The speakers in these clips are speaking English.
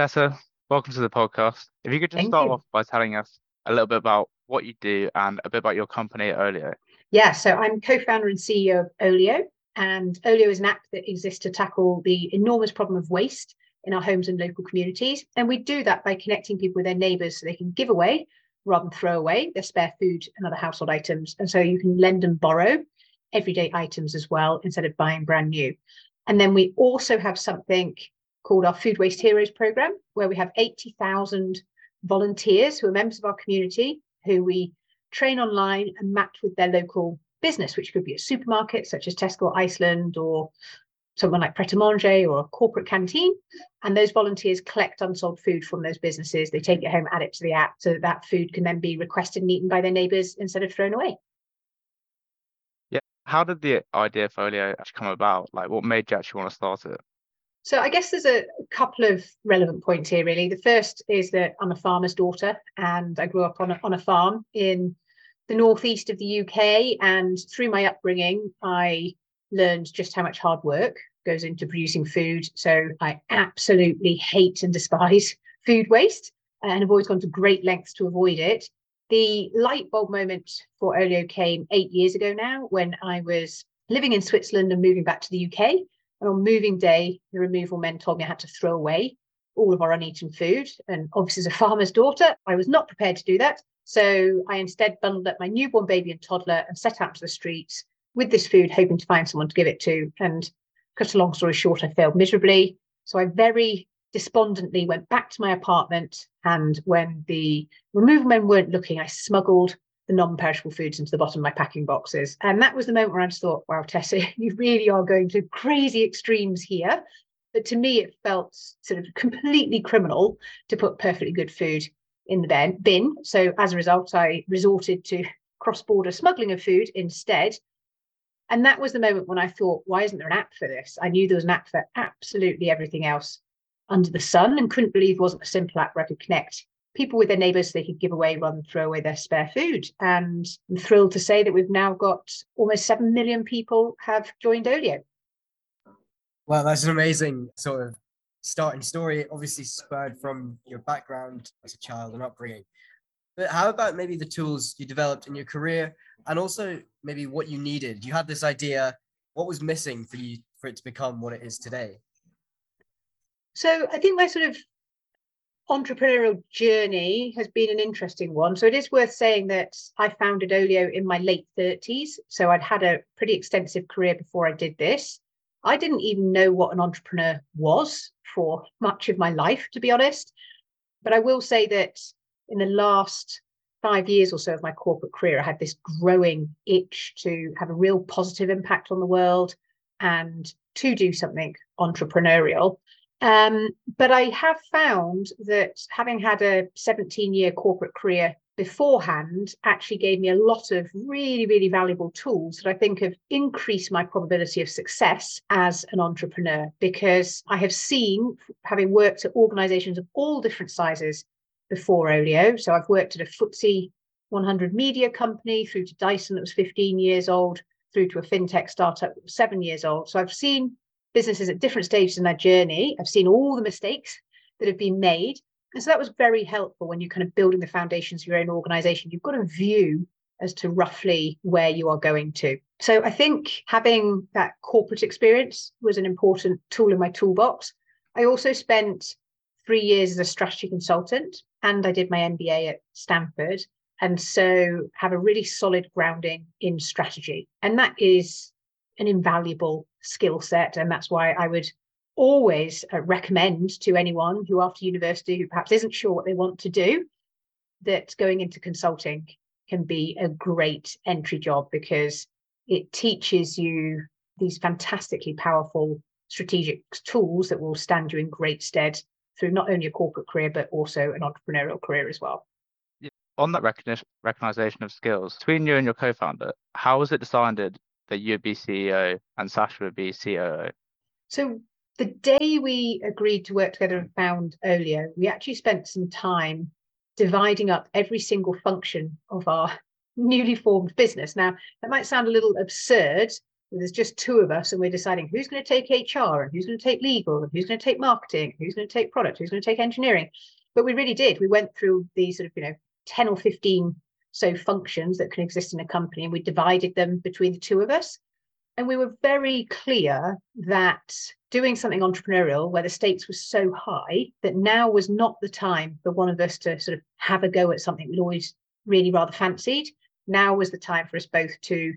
Tessa, welcome to the podcast. If you could just Thank start you. off by telling us a little bit about what you do and a bit about your company, Olio. Yeah, so I'm co-founder and CEO of Olio, and Olio is an app that exists to tackle the enormous problem of waste in our homes and local communities. And we do that by connecting people with their neighbours so they can give away rather than throw away their spare food and other household items. And so you can lend and borrow everyday items as well instead of buying brand new. And then we also have something called our Food Waste Heroes program, where we have 80,000 volunteers who are members of our community who we train online and match with their local business, which could be a supermarket such as Tesco Iceland or someone like Pret a Manger or a corporate canteen. And those volunteers collect unsold food from those businesses. They take it home, add it to the app so that that food can then be requested and eaten by their neighbours instead of thrown away. Yeah. How did the idea for Olio actually come about? Like, what made you actually want to start it? So I guess there's a couple of relevant points here, really. The first is that I'm a farmer's daughter and I grew up on a, on a farm in the northeast of the UK. And through my upbringing, I learned just how much hard work goes into producing food. So I absolutely hate and despise food waste and have always gone to great lengths to avoid it. The light bulb moment for Olio came eight years ago now when I was living in Switzerland and moving back to the UK. And on moving day, the removal men told me I had to throw away all of our uneaten food. And obviously, as a farmer's daughter, I was not prepared to do that. So I instead bundled up my newborn baby and toddler and set out to the streets with this food, hoping to find someone to give it to. And cut a long story short, I failed miserably. So I very despondently went back to my apartment. And when the removal men weren't looking, I smuggled the non-perishable foods into the bottom of my packing boxes. And that was the moment where I just thought, wow, Tessa, you really are going to crazy extremes here. But to me, it felt sort of completely criminal to put perfectly good food in the bin. So as a result, I resorted to cross-border smuggling of food instead. And that was the moment when I thought, why isn't there an app for this? I knew there was an app for absolutely everything else under the sun and couldn't believe it wasn't a simple app where I could connect people with their neighbours they could give away rather than throw away their spare food. And I'm thrilled to say that we've now got almost 7 million people have joined Olio. Well, that's an amazing sort of starting story, obviously spurred from your background as a child and upbringing. But how about maybe the tools you developed in your career and also maybe what you needed? You had this idea, what was missing for you for it to become what it is today? So I think my sort of entrepreneurial journey has been an interesting one. So it is worth saying that I founded Olio in my late 30s. So I'd had a pretty extensive career before I did this. I didn't even know what an entrepreneur was for much of my life, to be honest. But I will say that in the last five years or so of my corporate career, I had this growing itch to have a real positive impact on the world and to do something entrepreneurial. Um, but I have found that having had a 17 year corporate career beforehand actually gave me a lot of really, really valuable tools that I think have increased my probability of success as an entrepreneur because I have seen, having worked at organizations of all different sizes before Olio. So I've worked at a FTSE 100 media company through to Dyson that was 15 years old, through to a fintech startup that was seven years old. So I've seen businesses at different stages in their journey. I've seen all the mistakes that have been made. And so that was very helpful when you're kind of building the foundations of your own organization. You've got a view as to roughly where you are going to. So I think having that corporate experience was an important tool in my toolbox. I also spent three years as a strategy consultant and I did my MBA at Stanford. And so have a really solid grounding in strategy. And that is an invaluable skill set. And that's why I would always uh, recommend to anyone who, after university, who perhaps isn't sure what they want to do, that going into consulting can be a great entry job because it teaches you these fantastically powerful strategic tools that will stand you in great stead through not only a corporate career, but also an entrepreneurial career as well. On that recognition, recognition of skills between you and your co-founder, how was it decided that you'd be CEO and Sasha would be COO? So the day we agreed to work together and found Olio, we actually spent some time dividing up every single function of our newly formed business. Now, that might sound a little absurd, there's just two of us and we're deciding who's going to take HR and who's going to take legal and who's going to take marketing, who's going to take product, who's going to take engineering. But we really did. We went through these sort of, you know, 10 or 15 so functions that can exist in a company and we divided them between the two of us. And we were very clear that doing something entrepreneurial where the stakes were so high that now was not the time for one of us to sort of have a go at something we'd always really rather fancied. Now was the time for us both to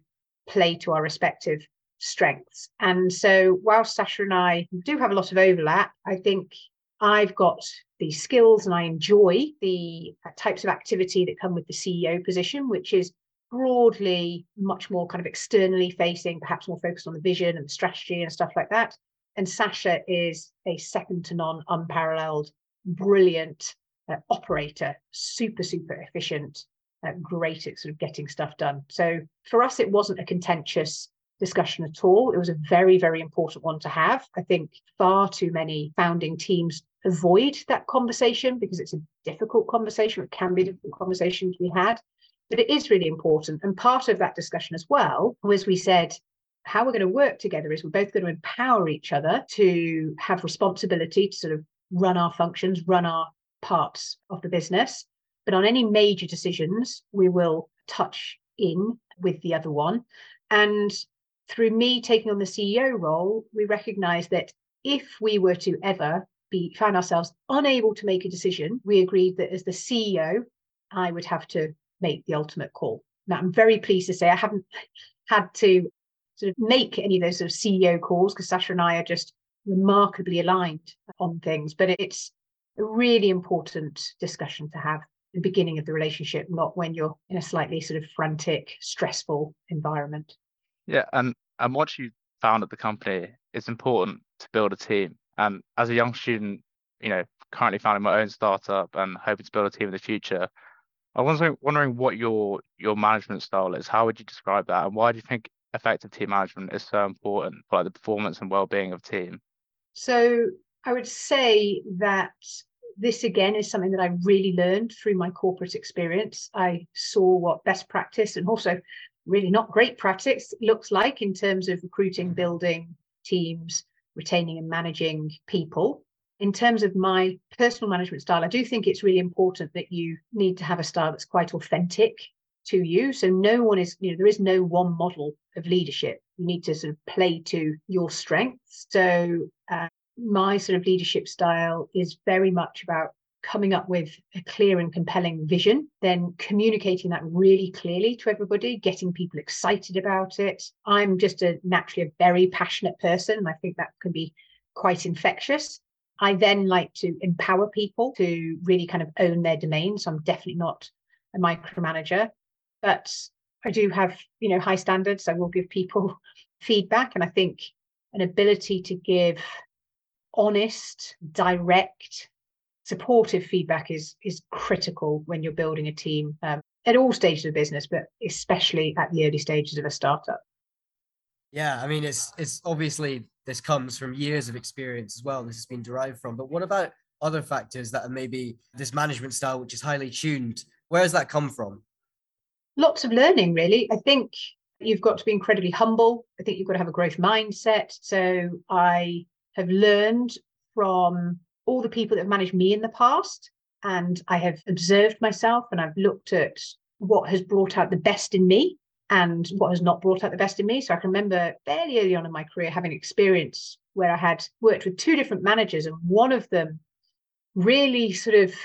play to our respective strengths. And so, whilst Sasha and I do have a lot of overlap, I think I've got the skills and I enjoy the uh, types of activity that come with the CEO position, which is broadly much more kind of externally facing, perhaps more focused on the vision and the strategy and stuff like that. And Sasha is a second to none, unparalleled, brilliant uh, operator, super, super efficient, uh, great at sort of getting stuff done. So for us, it wasn't a contentious discussion at all. It was a very, very important one to have. I think far too many founding teams avoid that conversation because it's a difficult conversation. It can be a difficult conversation to be had, but it is really important. And part of that discussion as well was we said, how we're going to work together is we're both going to empower each other to have responsibility to sort of run our functions, run our parts of the business. But on any major decisions, we will touch in with the other one. And through me taking on the CEO role, we recognize that if we were to ever be find ourselves unable to make a decision, we agreed that as the CEO, I would have to make the ultimate call. Now I'm very pleased to say I haven't had to sort of make any of those sort of CEO calls because Sasha and I are just remarkably aligned on things. But it's a really important discussion to have the beginning of the relationship, not when you're in a slightly sort of frantic, stressful environment. Yeah, and and once you found at the company, it's important to build a team. And as a young student, you know, currently founding my own startup and hoping to build a team in the future, I was wondering what your your management style is. How would you describe that, and why do you think effective team management is so important for like the performance and well-being of team? So I would say that this again is something that I really learned through my corporate experience. I saw what best practice and also really not great practice looks like in terms of recruiting, building teams, retaining and managing people. In terms of my personal management style, I do think it's really important that you need to have a style that's quite authentic to you. So no one is, you know, there is no one model of leadership. You need to sort of play to your strengths. So uh, my sort of leadership style is very much about coming up with a clear and compelling vision, then communicating that really clearly to everybody, getting people excited about it. I'm just a naturally a very passionate person, and I think that can be quite infectious. I then like to empower people to really kind of own their domain. So I'm definitely not a micromanager, but I do have, you know, high standards. I will give people feedback. And I think an ability to give honest, direct, supportive feedback is is critical when you're building a team um, at all stages of business, but especially at the early stages of a startup. Yeah, I mean, it's it's obviously this comes from years of experience as well. This has been derived from. But what about other factors that are maybe this management style, which is highly tuned? Where does that come from? Lots of learning, really. I think you've got to be incredibly humble. I think you've got to have a growth mindset. So I have learned from all the people that have managed me in the past. And I have observed myself and I've looked at what has brought out the best in me and what has not brought out the best in me. So I can remember fairly early on in my career having experience where I had worked with two different managers, and one of them really sort of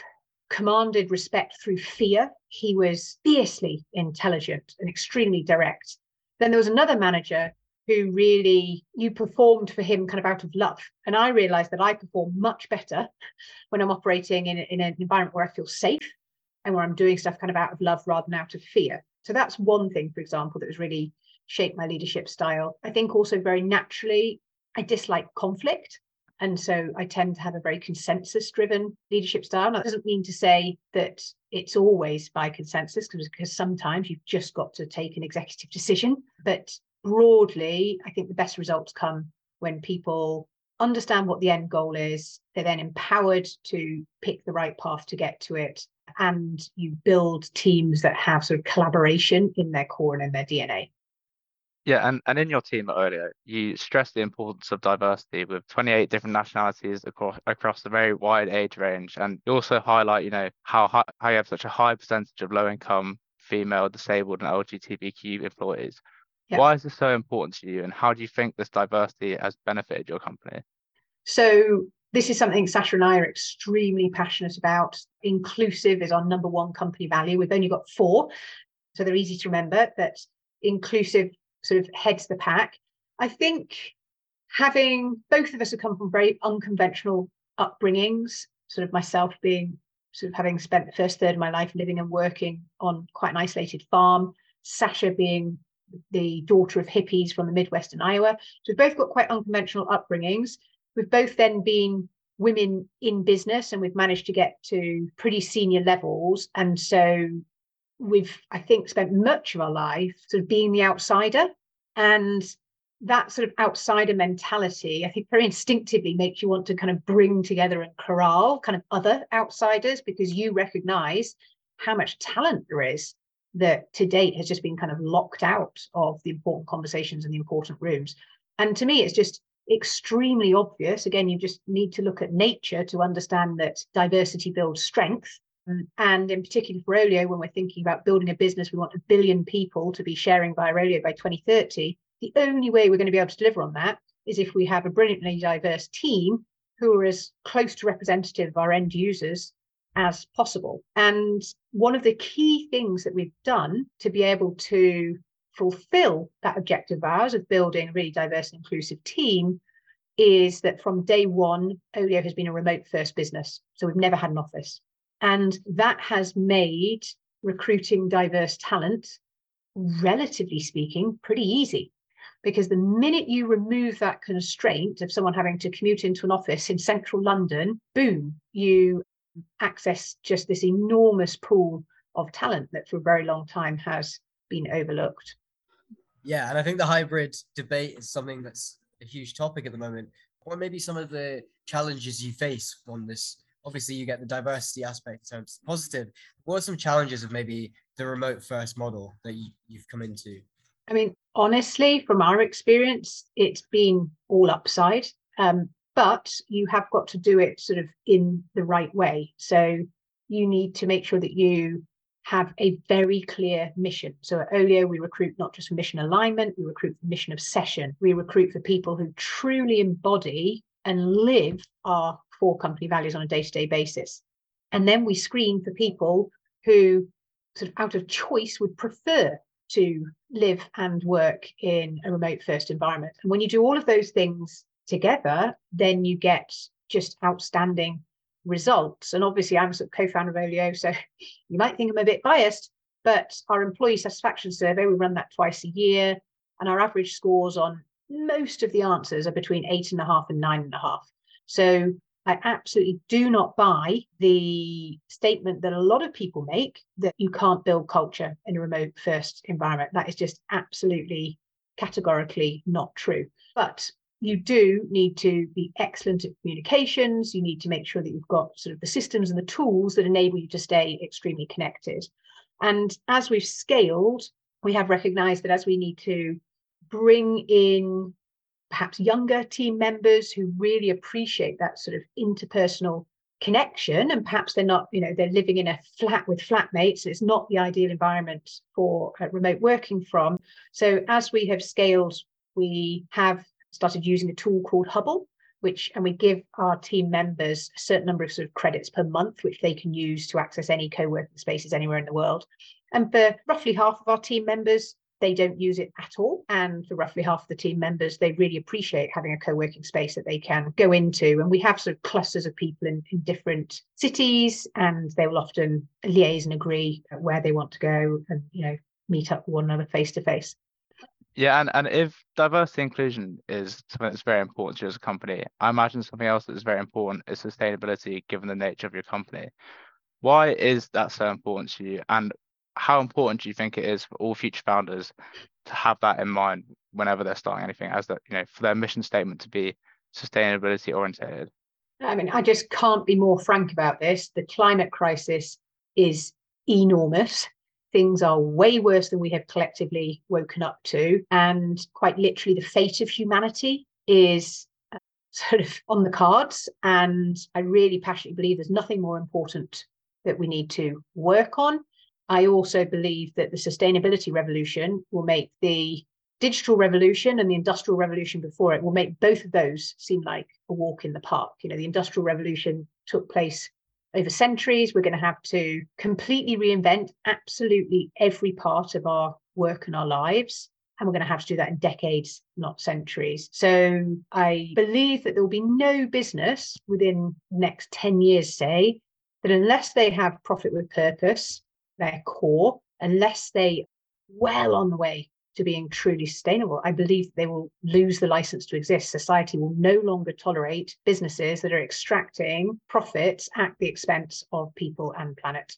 commanded respect through fear. He was fiercely intelligent and extremely direct. Then there was another manager who really you performed for him kind of out of love. And I realized that I perform much better when I'm operating in, in an environment where I feel safe and where I'm doing stuff kind of out of love rather than out of fear. So that's one thing, for example, that has really shaped my leadership style. I think also very naturally, I dislike conflict. And so I tend to have a very consensus driven leadership style. And that doesn't mean to say that it's always by consensus, because sometimes you've just got to take an executive decision. But broadly, I think the best results come when people understand what the end goal is. They're then empowered to pick the right path to get to it. And you build teams that have sort of collaboration in their core and in their DNA. Yeah, and, and in your team earlier, you stressed the importance of diversity with 28 different nationalities across across a very wide age range, and you also highlight, you know, how high, how you have such a high percentage of low income, female, disabled, and LGBTQ employees. Yeah. Why is this so important to you, and how do you think this diversity has benefited your company? So this is something Sasha and I are extremely passionate about. Inclusive is our number one company value. We've only got four, so they're easy to remember. But inclusive sort of heads the pack. I think having both of us have come from very unconventional upbringings, sort of myself being sort of having spent the first third of my life living and working on quite an isolated farm, Sasha being the daughter of hippies from the Midwest Iowa. So we've both got quite unconventional upbringings. We've both then been women in business and we've managed to get to pretty senior levels. And so we've, I think, spent much of our life sort of being the outsider. And that sort of outsider mentality, I think very instinctively makes you want to kind of bring together and corral kind of other outsiders because you recognize how much talent there is that to date has just been kind of locked out of the important conversations and the important rooms. And to me, it's just extremely obvious. Again, you just need to look at nature to understand that diversity builds strength. Mm. And in particular for Olio, when we're thinking about building a business, we want a billion people to be sharing via Olio by 2030. The only way we're going to be able to deliver on that is if we have a brilliantly diverse team who are as close to representative of our end users as possible. And one of the key things that we've done to be able to fulfill that objective of ours of building a really diverse and inclusive team is that from day one, Olio has been a remote first business. So we've never had an office. And that has made recruiting diverse talent, relatively speaking, pretty easy. Because the minute you remove that constraint of someone having to commute into an office in central London, boom, you access just this enormous pool of talent that for a very long time has been overlooked. Yeah, and I think the hybrid debate is something that's a huge topic at the moment. What maybe some of the challenges you face on this? Obviously, you get the diversity aspect, so it's positive. What are some challenges of maybe the remote first model that you, you've come into? I mean, honestly, from our experience, it's been all upside. Um, but you have got to do it sort of in the right way. So you need to make sure that you have a very clear mission. So at Olio, we recruit not just for mission alignment, we recruit for mission obsession. We recruit for people who truly embody and live our four company values on a day to day basis. And then we screen for people who, sort of out of choice, would prefer to live and work in a remote first environment. And when you do all of those things together, then you get just outstanding results. And obviously, I'm a sort of co-founder of Olio, so you might think I'm a bit biased, but our employee satisfaction survey, we run that twice a year, and our average scores on most of the answers are between eight and a half and nine and a half. So I absolutely do not buy the statement that a lot of people make that you can't build culture in a remote first environment. That is just absolutely categorically not true. But you do need to be excellent at communications. You need to make sure that you've got sort of the systems and the tools that enable you to stay extremely connected. And as we've scaled, we have recognized that as we need to bring in perhaps younger team members who really appreciate that sort of interpersonal connection and perhaps they're not you know they're living in a flat with flatmates it's not the ideal environment for uh, remote working from so as we have scaled we have started using a tool called Hubble, which and we give our team members a certain number of sort of credits per month, which they can use to access any co-working spaces anywhere in the world. And for roughly half of our team members, they don't use it at all. And for roughly half of the team members, they really appreciate having a co-working space that they can go into. And we have sort of clusters of people in, in different cities, and they will often liaise and agree where they want to go and you know meet up with one another face to face. Yeah, and, and if diversity inclusion is something that's very important to you as a company, I imagine something else that is very important is sustainability given the nature of your company. Why is that so important to you? And how important do you think it is for all future founders to have that in mind whenever they're starting anything as that, you know, for their mission statement to be sustainability oriented? I mean, I just can't be more frank about this. The climate crisis is enormous things are way worse than we have collectively woken up to. And quite literally, the fate of humanity is uh, sort of on the cards. And I really passionately believe there's nothing more important that we need to work on. I also believe that the sustainability revolution will make the digital revolution and the industrial revolution before it will make both of those seem like a walk in the park. You know, the industrial revolution took place over centuries. We're going to have to completely reinvent absolutely every part of our work and our lives. And we're going to have to do that in decades, not centuries. So I believe that there will be no business within next 10 years, say, that unless they have profit with purpose, their core, unless they well on the way to being truly sustainable, I believe they will lose the license to exist. Society will no longer tolerate businesses that are extracting profits at the expense of people and planet.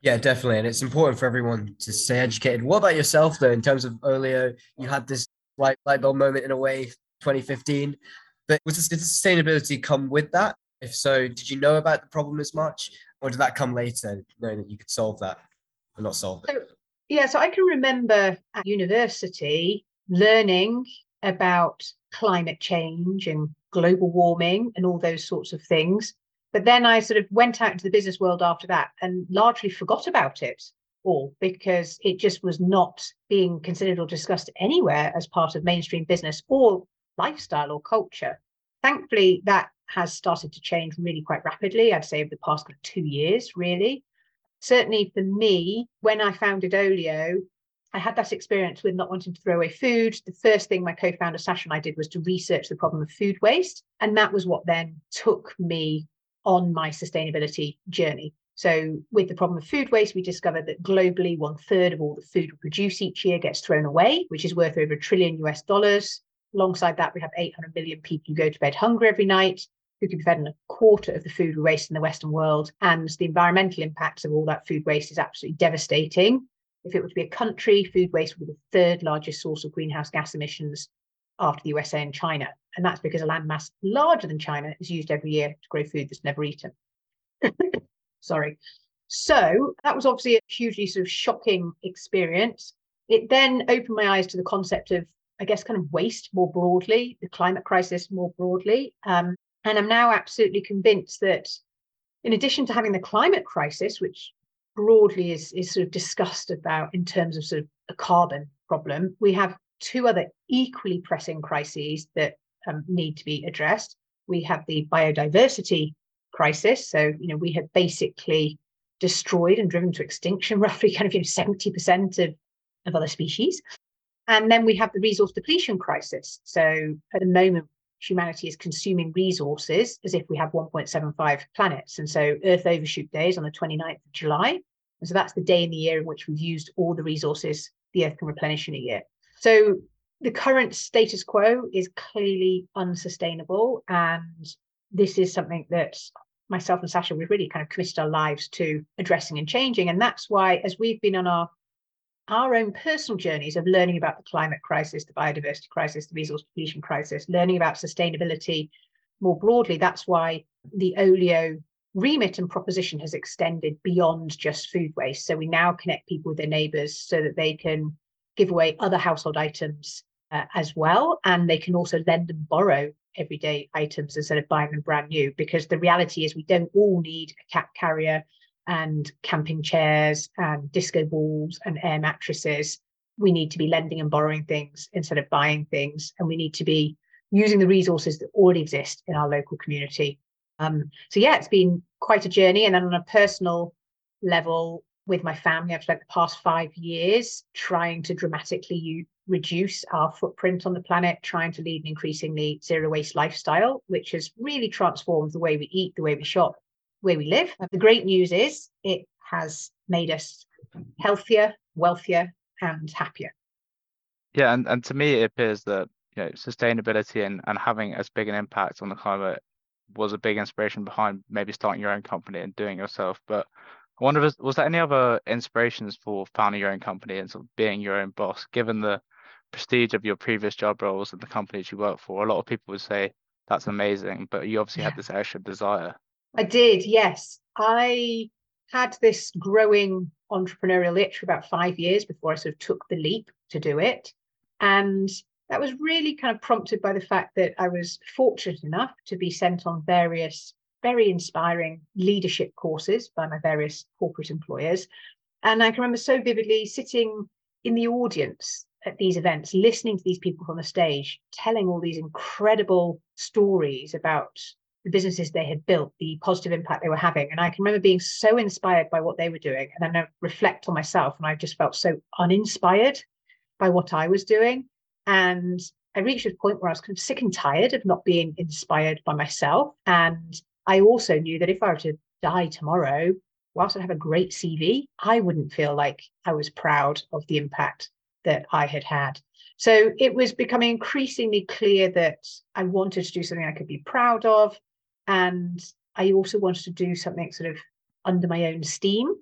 Yeah, definitely. And it's important for everyone to stay educated. What about yourself, though, in terms of Olio? You had this light, light bulb moment in a way, 2015. But was this, did sustainability come with that? If so, did you know about the problem as much? Or did that come later, knowing that you could solve that or not solve it? So, yeah, so I can remember at university learning about climate change and global warming and all those sorts of things. But then I sort of went out into the business world after that and largely forgot about it all because it just was not being considered or discussed anywhere as part of mainstream business or lifestyle or culture. Thankfully, that has started to change really quite rapidly. I'd say over the past two years, really certainly for me, when I founded Olio, I had that experience with not wanting to throw away food. The first thing my co-founder Sasha and I did was to research the problem of food waste, and that was what then took me on my sustainability journey. So, with the problem of food waste, we discovered that globally, one third of all the food we produce each year gets thrown away, which is worth over a trillion US dollars. Alongside that, we have 800 million people who go to bed hungry every night who could be fed on a quarter of the food we waste in the Western world. And the environmental impacts of all that food waste is absolutely devastating. If it were to be a country, food waste would be the third largest source of greenhouse gas emissions after the USA and China. And that's because a landmass larger than China is used every year to grow food that's never eaten. Sorry. So that was obviously a hugely sort of shocking experience. It then opened my eyes to the concept of, I guess, kind of waste more broadly, the climate crisis more broadly. Um, and I'm now absolutely convinced that, in addition to having the climate crisis, which broadly is, is sort of discussed about in terms of sort of a carbon problem, we have two other equally pressing crises that um, need to be addressed. We have the biodiversity crisis. So, you know, we have basically destroyed and driven to extinction roughly kind of you know 70% of, of other species. And then we have the resource depletion crisis. So at the moment, humanity is consuming resources as if we have 1.75 planets. And so Earth Overshoot Day is on the 29th of July. And so that's the day in the year in which we've used all the resources the Earth can replenish in a year. So the current status quo is clearly unsustainable. And this is something that myself and Sasha, we've really kind of committed our lives to addressing and changing. And that's why, as we've been on our our own personal journeys of learning about the climate crisis, the biodiversity crisis, the resource depletion crisis, learning about sustainability more broadly. That's why the Olio remit and proposition has extended beyond just food waste. So we now connect people with their neighbours so that they can give away other household items uh, as well. And they can also lend and borrow everyday items instead of buying them brand new. Because the reality is, we don't all need a cat carrier and camping chairs and disco balls and air mattresses. We need to be lending and borrowing things instead of buying things. And we need to be using the resources that already exist in our local community. Um, so, yeah, it's been quite a journey. And then on a personal level, with my family, I've spent the past five years trying to dramatically u- reduce our footprint on the planet, trying to lead an increasingly zero waste lifestyle, which has really transformed the way we eat, the way we shop, where we live. The great news is it has made us healthier, wealthier, and happier. Yeah, and, and to me it appears that you know sustainability and, and having as big an impact on the climate was a big inspiration behind maybe starting your own company and doing yourself. But I wonder was, was there any other inspirations for founding your own company and sort of being your own boss, given the prestige of your previous job roles and the companies you work for? A lot of people would say that's amazing, but you obviously yeah. had this extra desire. I did, yes. I had this growing entrepreneurial itch for about five years before I sort of took the leap to do it. And that was really kind of prompted by the fact that I was fortunate enough to be sent on various very inspiring leadership courses by my various corporate employers. And I can remember so vividly sitting in the audience at these events, listening to these people from the stage, telling all these incredible stories about the businesses they had built, the positive impact they were having. And I can remember being so inspired by what they were doing. And then I reflect on myself, and I just felt so uninspired by what I was doing. And I reached a point where I was kind of sick and tired of not being inspired by myself. And I also knew that if I were to die tomorrow, whilst I have a great CV, I wouldn't feel like I was proud of the impact that I had had. So it was becoming increasingly clear that I wanted to do something I could be proud of. And I also wanted to do something sort of under my own steam.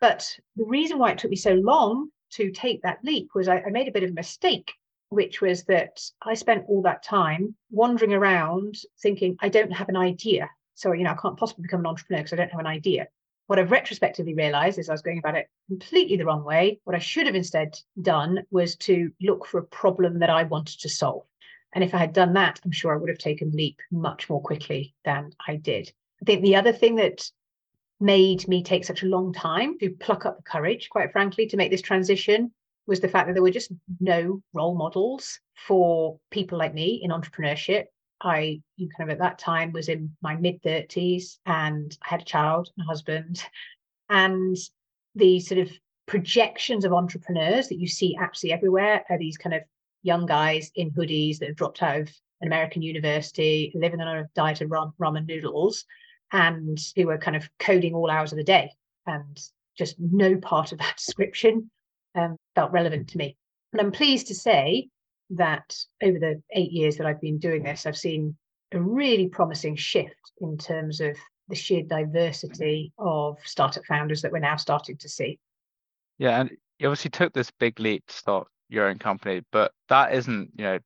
But the reason why it took me so long to take that leap was I, I made a bit of a mistake, which was that I spent all that time wandering around thinking, I don't have an idea. So, you know, I can't possibly become an entrepreneur because I don't have an idea. What I've retrospectively realized is I was going about it completely the wrong way. What I should have instead done was to look for a problem that I wanted to solve. And if I had done that, I'm sure I would have taken leap much more quickly than I did. I think the other thing that made me take such a long time to pluck up the courage, quite frankly, to make this transition was the fact that there were just no role models for people like me in entrepreneurship. I you kind of at that time was in my mid 30s and I had a child, and a husband, and the sort of projections of entrepreneurs that you see absolutely everywhere are these kind of young guys in hoodies that have dropped out of an American university, living on a diet of ramen noodles, and who were kind of coding all hours of the day. And just no part of that description um, felt relevant to me. And I'm pleased to say that over the eight years that I've been doing this, I've seen a really promising shift in terms of the sheer diversity of startup founders that we're now starting to see. Yeah, and you obviously took this big leap to start your own company, but that isn't, you know,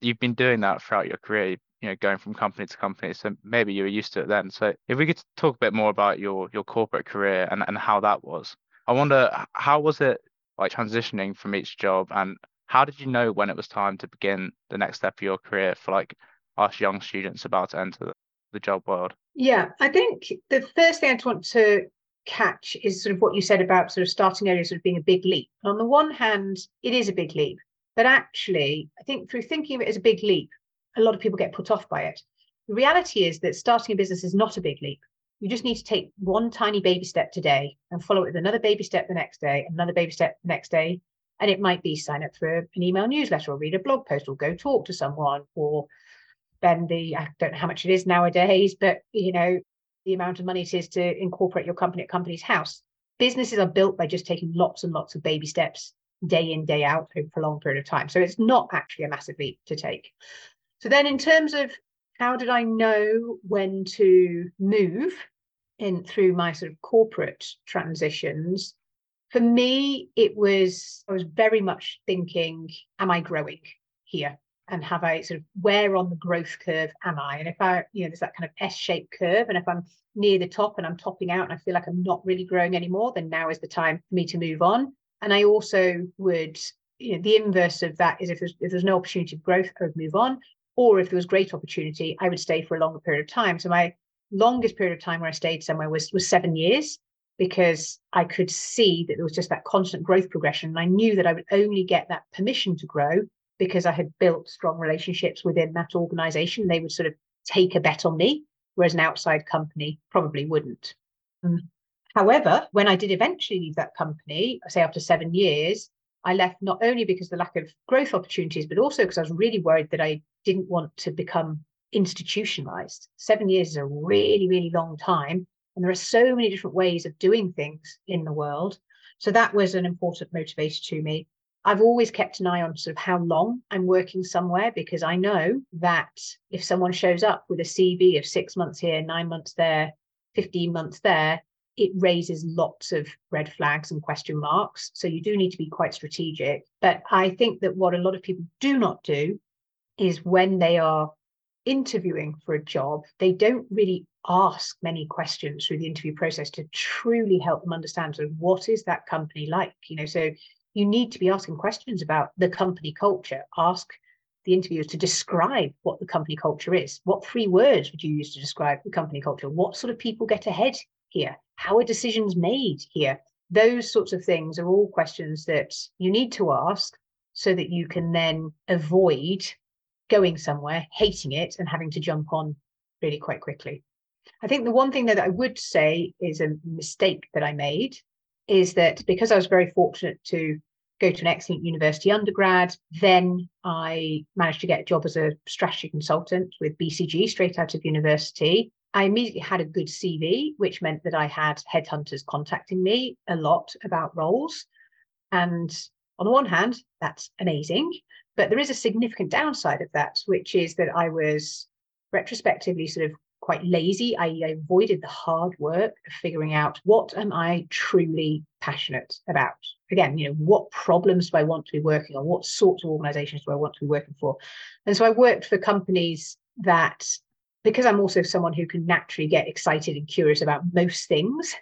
you've been doing that throughout your career, you know, going from company to company. So maybe you were used to it then. So if we could talk a bit more about your your corporate career and, and how that was. I wonder how was it like transitioning from each job and how did you know when it was time to begin the next step of your career for like us young students about to enter the job world? Yeah, I think the first thing I want to catch is sort of what you said about sort of starting early sort of being a big leap. on the one hand, it is a big leap, but actually, I think through thinking of it as a big leap, a lot of people get put off by it. The reality is that starting a business is not a big leap. You just need to take one tiny baby step today and follow it with another baby step the next day, another baby step the next day, and it might be sign up for an email newsletter or read a blog post or go talk to someone or spend the, I don't know how much it is nowadays, but you know, the amount of money it is to incorporate your company at Companies House. Businesses are built by just taking lots and lots of baby steps day in, day out over a long period of time. So it's not actually a massive leap to take. So then in terms of how did I know when to move in through my sort of corporate transitions? For me, it was, I was very much thinking, am I growing here? And have I sort of where on the growth curve am I? And if I, you know, there's that kind of S-shaped curve, and if I'm near the top and I'm topping out and I feel like I'm not really growing anymore, then now is the time for me to move on. And I also would, you know, the inverse of that is if there's if there's no opportunity of growth, I would move on. Or if there was great opportunity, I would stay for a longer period of time. So my longest period of time where I stayed somewhere was was seven years because I could see that there was just that constant growth progression. And I knew that I would only get that permission to grow because I had built strong relationships within that organization. They would sort of take a bet on me, whereas an outside company probably wouldn't. Um, however, when I did eventually leave that company, say after seven years, I left not only because of the lack of growth opportunities, but also because I was really worried that I didn't want to become institutionalized. Seven years is a really, really long time. And there are so many different ways of doing things in the world. So that was an important motivator to me. I've always kept an eye on sort of how long I'm working somewhere because I know that if someone shows up with a CV of six months here, nine months there, 15 months there, it raises lots of red flags and question marks. So you do need to be quite strategic. But I think that what a lot of people do not do is when they are interviewing for a job, they don't really ask many questions through the interview process to truly help them understand sort of what is that company like you know so you need to be asking questions about the company culture. Ask the interviewers to describe what the company culture is. What three words would you use to describe the company culture? What sort of people get ahead here? How are decisions made here? Those sorts of things are all questions that you need to ask so that you can then avoid going somewhere, hating it, and having to jump on really quite quickly. I think the one thing that I would say is a mistake that I made is that because I was very fortunate to go to an excellent university undergrad, then I managed to get a job as a strategy consultant with BCG straight out of university. I immediately had a good CV, which meant that I had headhunters contacting me a lot about roles. And on the one hand, that's amazing. But there is a significant downside of that, which is that I was retrospectively sort of quite lazy. I, I avoided the hard work of figuring out what am I truly passionate about. Again, you know, what problems do I want to be working on? What sorts of organizations do I want to be working for? And so I worked for companies that, because I'm also someone who can naturally get excited and curious about most things,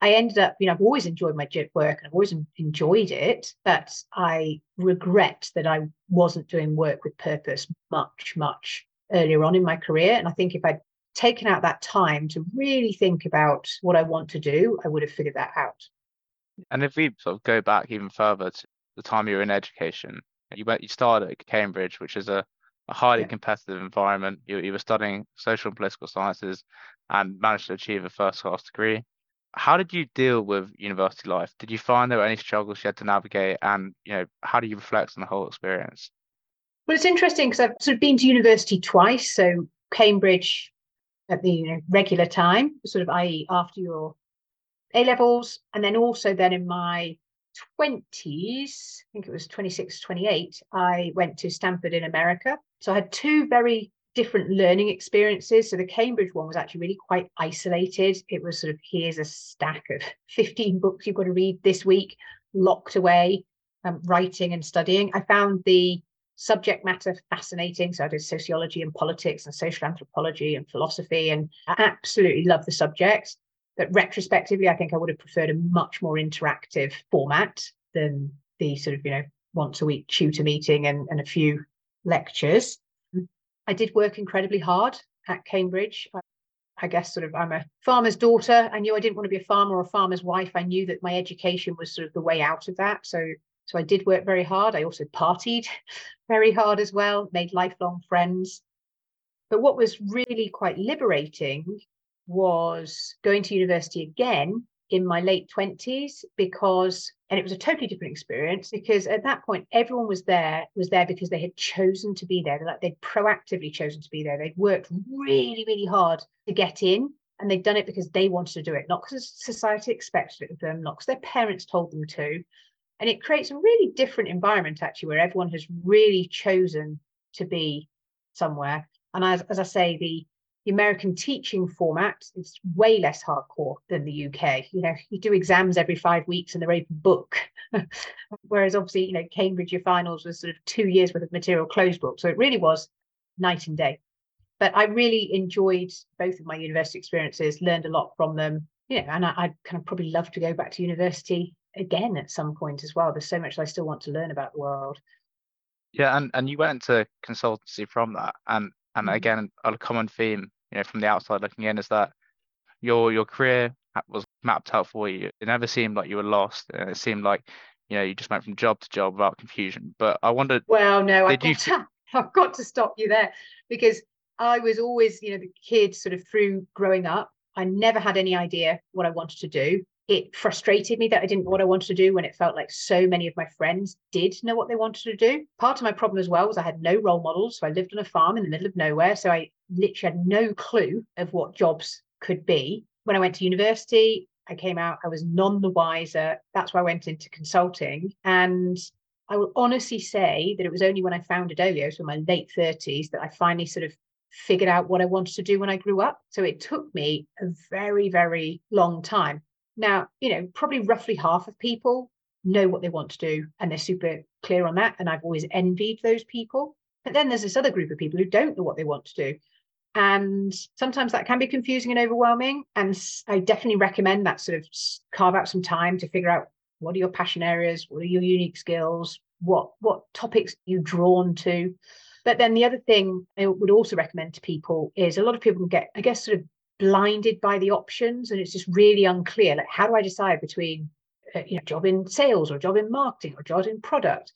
I ended up, you know, I've always enjoyed my work and I've always enjoyed it, but I regret that I wasn't doing work with purpose much, much earlier on in my career. And I think if I'd taken out that time to really think about what I want to do, I would have figured that out. And if we sort of go back even further to the time you were in education, you went, you started at Cambridge, which is a, a highly yeah. competitive environment. You, you were studying social and political sciences and managed to achieve a first class degree how did you deal with university life? Did you find there were any struggles you had to navigate, and you know, how do you reflect on the whole experience? Well, it's interesting because I've sort of been to university twice. So Cambridge at the you know, regular time, sort of i.e. after your A levels, and then also then in my 20s, I think it was 26, 28, I went to Stanford in America. So I had two very different learning experiences. So the Cambridge one was actually really quite isolated. It was sort of here's a stack of 15 books you've got to read this week, locked away, um, writing and studying. I found the subject matter fascinating. So I did sociology and politics and social anthropology and philosophy, and I absolutely love the subject. But retrospectively, I think I would have preferred a much more interactive format than the sort of, you know, once a week tutor meeting and, and a few lectures. I did work incredibly hard at Cambridge. I guess sort of I'm a farmer's daughter. I knew I didn't want to be a farmer or a farmer's wife. I knew that my education was sort of the way out of that. So so I did work very hard. I also partied very hard as well, made lifelong friends. But what was really quite liberating was going to university again in my late 20s because and it was a totally different experience because at that point everyone was there was there because they had chosen to be there like they'd proactively chosen to be there they'd worked really really hard to get in and they'd done it because they wanted to do it not because society expected it of them not because their parents told them to and it creates a really different environment actually where everyone has really chosen to be somewhere and as, as i say the the American teaching format is way less hardcore than the UK. You know, you do exams every five weeks and they're open book. Whereas obviously, you know, Cambridge, your finals was sort of two years worth of material closed book. So it really was night and day. But I really enjoyed both of my university experiences, learned a lot from them. You know, and I, I'd kind of probably love to go back to university again at some point as well. There's so much I still want to learn about the world. Yeah, and, and you went into consultancy from that. And and mm-hmm. again, a common theme, you know, from the outside looking in, is that your your career was mapped out for you. It never seemed like you were lost. It seemed like, you know, you just went from job to job without confusion. But I wondered. Well, no, I've got, you... to, I've got to stop you there because I was always, you know, the kid sort of through growing up. I never had any idea what I wanted to do it frustrated me that I didn't know what I wanted to do when it felt like so many of my friends did know what they wanted to do. Part of my problem as well was I had no role models. So I lived on a farm in the middle of nowhere. So I literally had no clue of what jobs could be. When I went to university, I came out, I was none the wiser. That's why I went into consulting. And I will honestly say that it was only when I founded Olio, so in my late 30s, that I finally sort of figured out what I wanted to do when I grew up. So it took me a very, very long time. Now, you know, probably roughly half of people know what they want to do and they're super clear on that. And I've always envied those people. But then there's this other group of people who don't know what they want to do. And sometimes that can be confusing and overwhelming. And I definitely recommend that sort of carve out some time to figure out what are your passion areas, what are your unique skills, what what topics you drawn to. But then the other thing I would also recommend to people is a lot of people can get, I guess, sort of blinded by the options, and it's just really unclear. Like, how do I decide between, uh, you know, job in sales or job in marketing or job in product?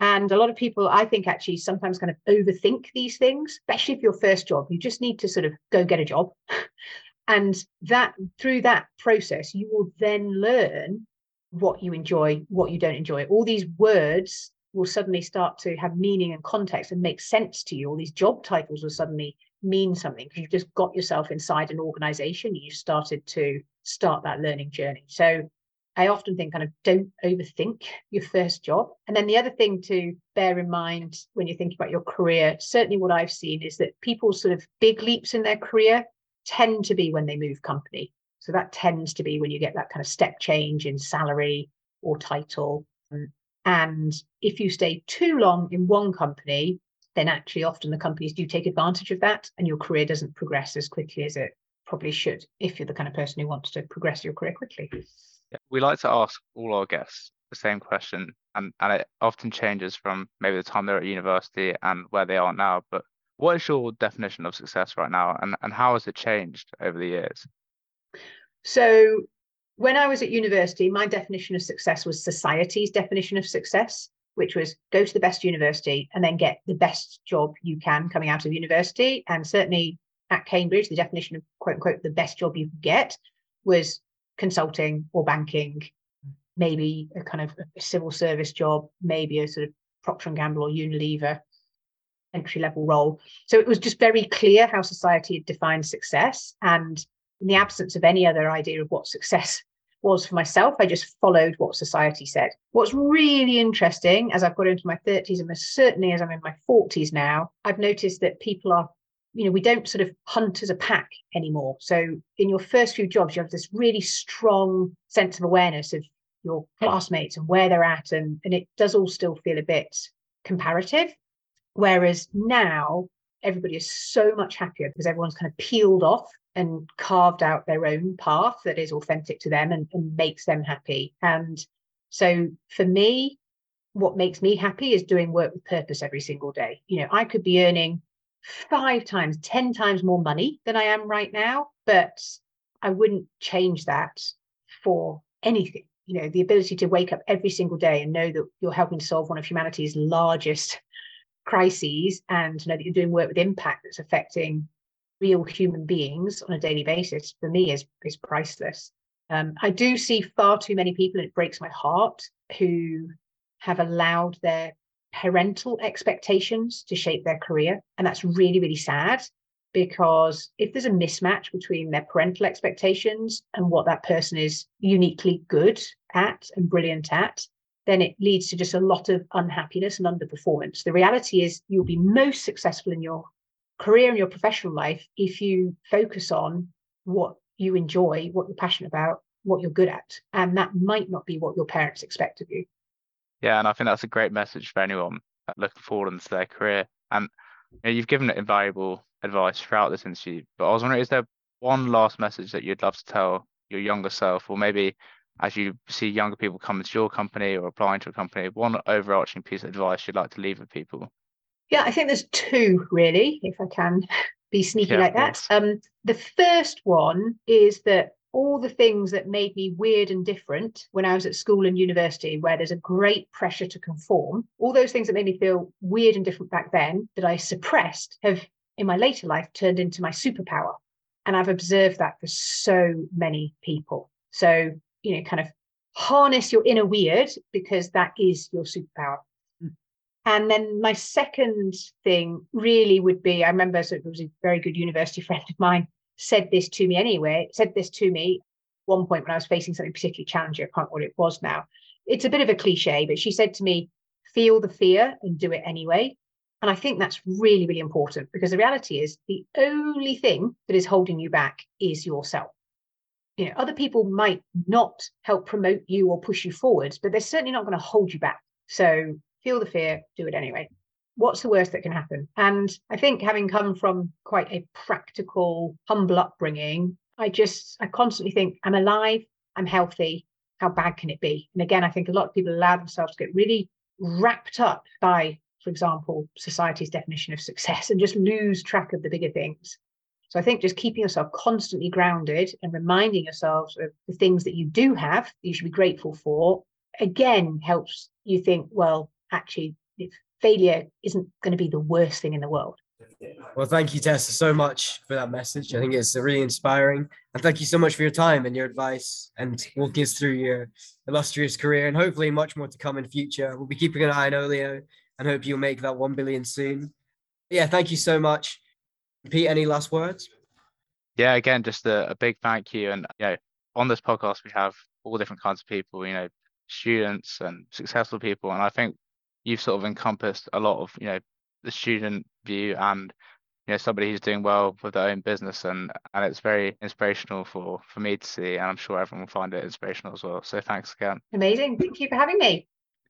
And a lot of people, I think, actually sometimes kind of overthink these things, especially if your first job. You just need to sort of go get a job. and that through that process, you will then learn what you enjoy, what you don't enjoy. All these words will suddenly start to have meaning and context and make sense to you. All these job titles will suddenly mean something because you've just got yourself inside an organization. You started to start that learning journey. So I often think kind of don't overthink your first job. And then the other thing to bear in mind when you're thinking about your career, certainly what I've seen is that people's sort of big leaps in their career tend to be when they move company. So that tends to be when you get that kind of step change in salary or title. And if you stay too long in one company, then actually often the companies do take advantage of that and your career doesn't progress as quickly as it probably should if you're the kind of person who wants to progress your career quickly. We like to ask all our guests the same question, and, and it often changes from maybe the time they're at university and where they are now. But what is your definition of success right now, and, and how has it changed over the years? So, when I was at university, my definition of success was society's definition of success, which was go to the best university and then get the best job you can coming out of university. And certainly at Cambridge, the definition of quote unquote the best job you could get was consulting or banking, maybe a kind of a civil service job, maybe a sort of Procter and Gamble or Unilever entry level role. So it was just very clear how society had defined success. And in the absence of any other idea of what success was for myself, I just followed what society said. What's really interesting as I've got into my 30s and certainly as I'm in my 40s now, I've noticed that people are you know, we don't sort of hunt as a pack anymore. So in your first few jobs, you have this really strong sense of awareness of your classmates and where they're at, and, and it does all still feel a bit comparative. Whereas now everybody is so much happier because everyone's kind of peeled off and carved out their own path that is authentic to them and, and makes them happy. And so for me, what makes me happy is doing work with purpose every single day. You know, I could be earning five times, 10 times more money than I am right now, but I wouldn't change that for anything. You know, the ability to wake up every single day and know that you're helping to solve one of humanity's largest crises and know that you're doing work with impact that's affecting real human beings on a daily basis for me is, is priceless. Um, I do see far too many people, and it breaks my heart, who have allowed their parental expectations to shape their career. And that's really, really sad because if there's a mismatch between their parental expectations and what that person is uniquely good at and brilliant at, then it leads to just a lot of unhappiness and underperformance. The reality is you'll be most successful in your career and your professional life if you focus on what you enjoy, what you're passionate about, what you're good at. And that might not be what your parents expect of you. Yeah, and I think that's a great message for anyone looking forward into their career. And you know, you've given invaluable advice throughout this interview, but I was wondering, is there one last message that you'd love to tell your younger self, or maybe as you see younger people come into your company or applying to a company, one overarching piece of advice you'd like to leave with people? Yeah, I think there's two really, if I can be sneaky yeah, like that. Um, the first one is that all the things that made me weird and different when I was at school and university, where there's a great pressure to conform, all those things that made me feel weird and different back then that I suppressed have in my later life turned into my superpower. And I've observed that for so many people. So, you know, kind of harness your inner weird because that is your superpower. And then my second thing really would be I remember so it was a very good university friend of mine said this to me anyway, said this to me one point when I was facing something particularly challenging. I can't what it was now. It's a bit of a cliche, but she said to me, feel the fear and do it anyway. And I think that's really, really important because the reality is the only thing that is holding you back is yourself. You know, other people might not help promote you or push you forwards, but they're certainly not going to hold you back. So feel the fear, do it anyway. what's the worst that can happen? And I think having come from quite a practical, humble upbringing, I just, I constantly think, I'm alive, I'm healthy. How bad can it be? And again, I think a lot of people allow themselves to get really wrapped up by, for example, society's definition of success and just lose track of the bigger things. So I think just keeping yourself constantly grounded and reminding yourselves of the things that you do have, you should be grateful for, again helps you think, well, actually, failure isn't going to be the worst thing in the world. Well, thank you, Tessa, so much for that message. I think it's really inspiring. And thank you so much for your time and your advice and walking us through your illustrious career and hopefully much more to come in future. We'll be keeping an eye on Olio and hope you'll make that 1 billion soon. Yeah, thank you so much. Pete, any last words? Yeah, again, just a, a big thank you. And you know, on this podcast, we have all different kinds of people, you know, students and successful people. And I think you've sort of encompassed a lot of, you know, the student view and you know somebody who's doing well with their own business and and it's very inspirational for for me to see and i'm sure everyone will find it inspirational as well. So thanks again. Amazing. Thank you for having me